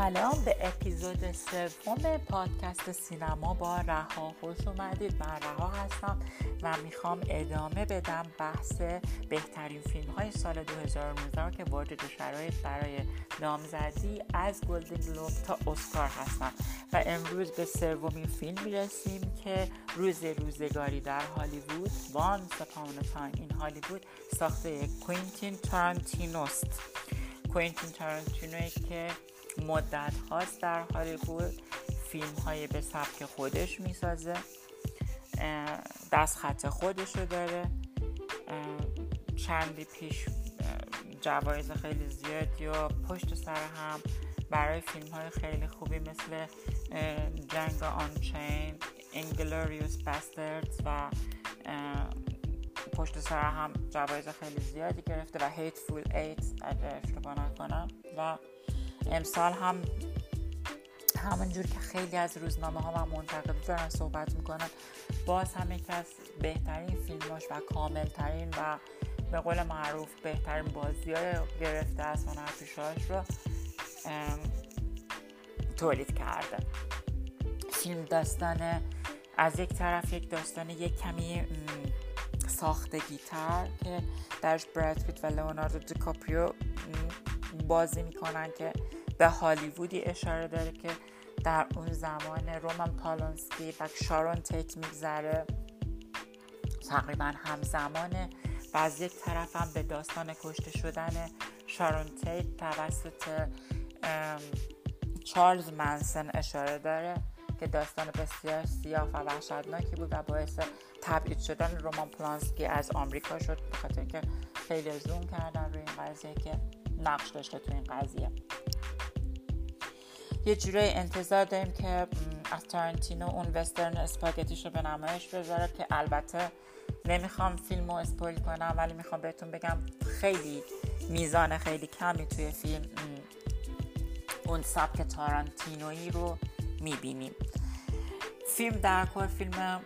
سلام به اپیزود سوم پادکست سینما با رها. خوش اومدید. من رها هستم و می‌خوام ادامه بدم بحث بهترین فیلم های سال 2019 که وارد شرایط برای نامزدی از گلدن گلوب تا اسکار هستم و امروز به سومین فیلم می‌رسیم که روز روزگاری در هالیوود Once Upon a Time in Hollywood ساخته کوینتین تارانتینوست کوینتین تارانتینوی که مدت هاست در هالیوود فیلم های به سبک خودش می‌سازه. دست خط خودش رو داره چندی پیش جوایز خیلی زیادی و پشت سر هم برای فیلم های خیلی خوبی مثل جنگ آنچین انگلوریوس باستردز و پشت سر هم جوایز خیلی زیادی گرفته و هیتفول ایت اگر اشتباه نکنم. و امسال هم همونجور که خیلی از روزنامه ها و منتقد دارن صحبت می‌کنن باز هم یکی از بهترین فیلماش و کاملترین و به قول معروف بهترین بازی های گرفته از هنرپیشهاش رو تولید کرده. فیلم داستان از یک طرف یک داستان یک کمی ساختگیتر که درش براد پیت و لئوناردو دیکاپریو بازی می‌کنن که به هالیوودی اشاره داره که در اون زمان رومان پالونسکی و شارون تیت میگذره. تقریبا همزمانه و از یک طرف هم به داستان کشته شدن شارون تیت توسط چارلز منسن اشاره داره که داستان بسیار سیاه و وحشتناکی بود و باعث تبعید شدن رومان پلانسکی از آمریکا شد. بخاطر اینکه خیلی زوم کردن روی این قضیه که نقش داشته تو این قضیه. یه جوری انتظار داریم که از تارنتینو اون وسترن اسپاگتیش رو به نمایش بذاره که البته نمی‌خوام فیلم رو اسپویل کنم ولی می‌خوام بهتون بگم خیلی میزان خیلی کمی توی فیلم اون سبک تارانتینویی رو می‌بینیم. فیلم در کل فیلم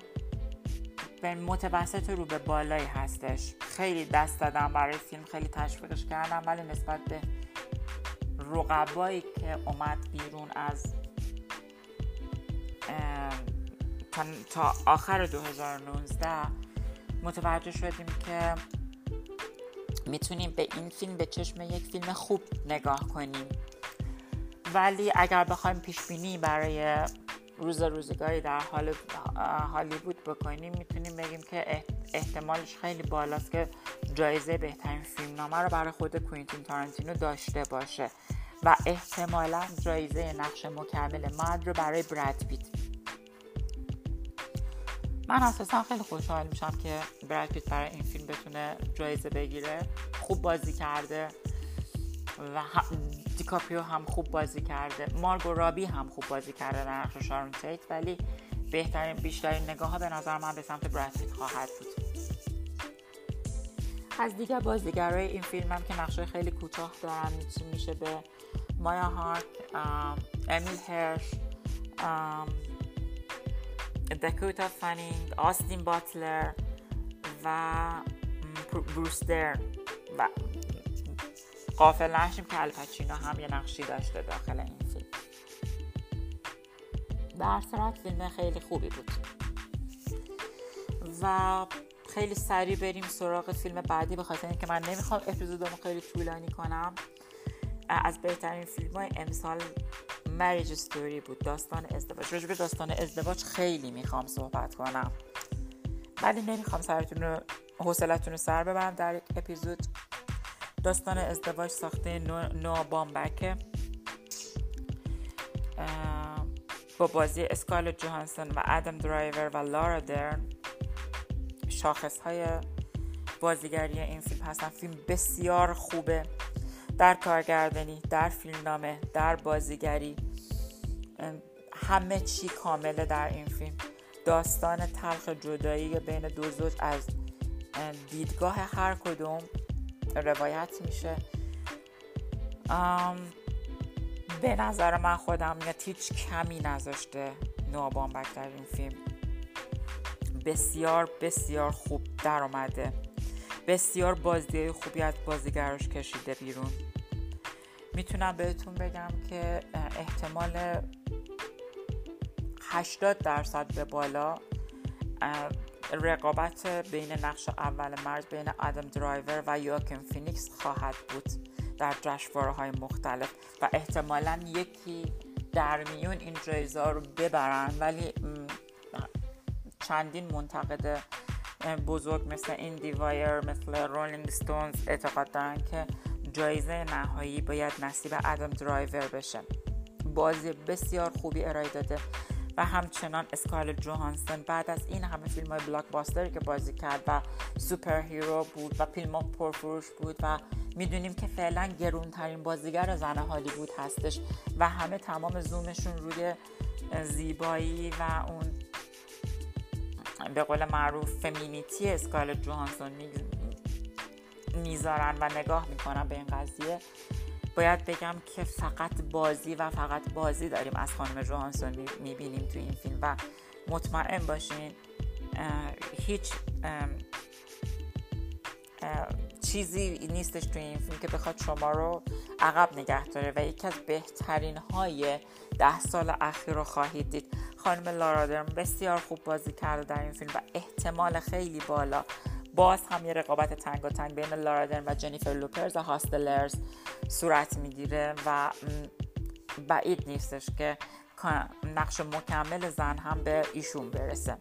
به متوسط رو به بالایی هستش. خیلی دست دادم برای فیلم خیلی تشویقش کردم ولی نسبت به رقبایی که اومد بیرون از تا آخر 2019 متوجه شدیم که می‌تونیم به این فیلم به چشم یک فیلم خوب نگاه کنیم. ولی اگر بخوایم پیش بینی برای روز روزگاری در حال هالیوود بکنیم می‌تونیم بگیم که احتمالش خیلی بالاست که جایزه بهترین فیلم نامه رو برای خود کوینتین تارانتینو داشته باشه و احتمالا جایزه نقش مکمل مد رو برای براد پیت. من اساسا خیلی خوشحال میشم که براد پیت برای این فیلم بتونه جایزه بگیره خوب بازی کرده و دیکاپریو هم خوب بازی کرده. مارگو رابی هم خوب بازی کرده در نقش شارون تیت ولی بهترین بیشترین نگاه ها به نظر من به سمت براد پیت خواهد بود. از دیگر بازیگرای این فیلم هم که نقشه خیلی کوتاه دارن میشه به مایا هارت امیل هرش دکوتا فانینگ آستین باتلر و بروستر و قافل نشیم که الپچینو هم یه نقشی داشته داخل این فیلم. در صورت فیلم خیلی خوبی بود. و خیلی سریع بریم سراغ فیلم بعدی به خاطر اینکه من نمی‌خوام اپیزودمو خیلی طولانی کنم. از بهترین فیلم های امسال مریج ستوری بود داستان ازدواج. راجع به داستان ازدواج خیلی می‌خوام صحبت کنم. ولی نمی‌خوام سرتون رو حوصلتون رو سر ببرم در یک اپیزود. داستان ازدواج ساخته نو بامبکه. با بازی اسکال جوهانسون و ادم درایور و لارا درن. شاخص های بازیگری این فیلم هستن. فیلم بسیار خوبه. در کارگردانی در فیلمنامه در بازیگری. همه چی کامله در این فیلم. داستان تلخ جدایی بین دو زوج از دیدگاه هر کدوم. روایت میشه. به نظر من خودم میاد هیچ کمی نذاشته نوابانبک در این فیلم. بسیار بسیار خوب در آمده بسیار بازی خوبی از بازیگراش کشیده بیرون. می‌تونم بهتون بگم که احتمال 80 درصد به بالا رقابت بین نقش اول مرز بین آدم درایور و واکین فینیکس خواهد بود در جشنواره های مختلف و احتمالا یکی در میون این جایزه رو ببرن. ولی چندین منتقد بزرگ مثل IndieWire مثل Rolling Stones اعتقاد دارن که جایزه نهایی باید نصیب ادم درایور بشه. بازی بسیار خوبی ارائه داده. و همچنان اسکارلت جوهانسن بعد از این همه فیلم های blockbuster که بازی کرد و superhero بود و فیلم پرفروش بود و می‌دونیم که فعلا گرونترین بازیگر زن هالیوود هستش و همه تمام زومشون روی زیبایی و اون به قول معروف فمینیتی اسکال جوهانسون می‌ذارن و نگاه می‌کنن به این قضیه. باید بگم که فقط بازی و فقط بازی داریم. از خانم جوهانسون می‌بینیم تو این فیلم و مطمئن باشین هیچ چیزی نیستش تو این فیلم که بخواد شما رو عقب نگه داره و یکی از بهترین های ده سال اخیر رو خواهید دید. خانم لارادرم بسیار خوب بازی کرده در این فیلم و احتمال خیلی بالا باز هم یه رقابت تنگ و تنگ بین لارادن و جنیفر لوپرز و هاستلرز صورت می‌گیره و بعید نیستش که نقش مکمل زن هم به ایشون برسه.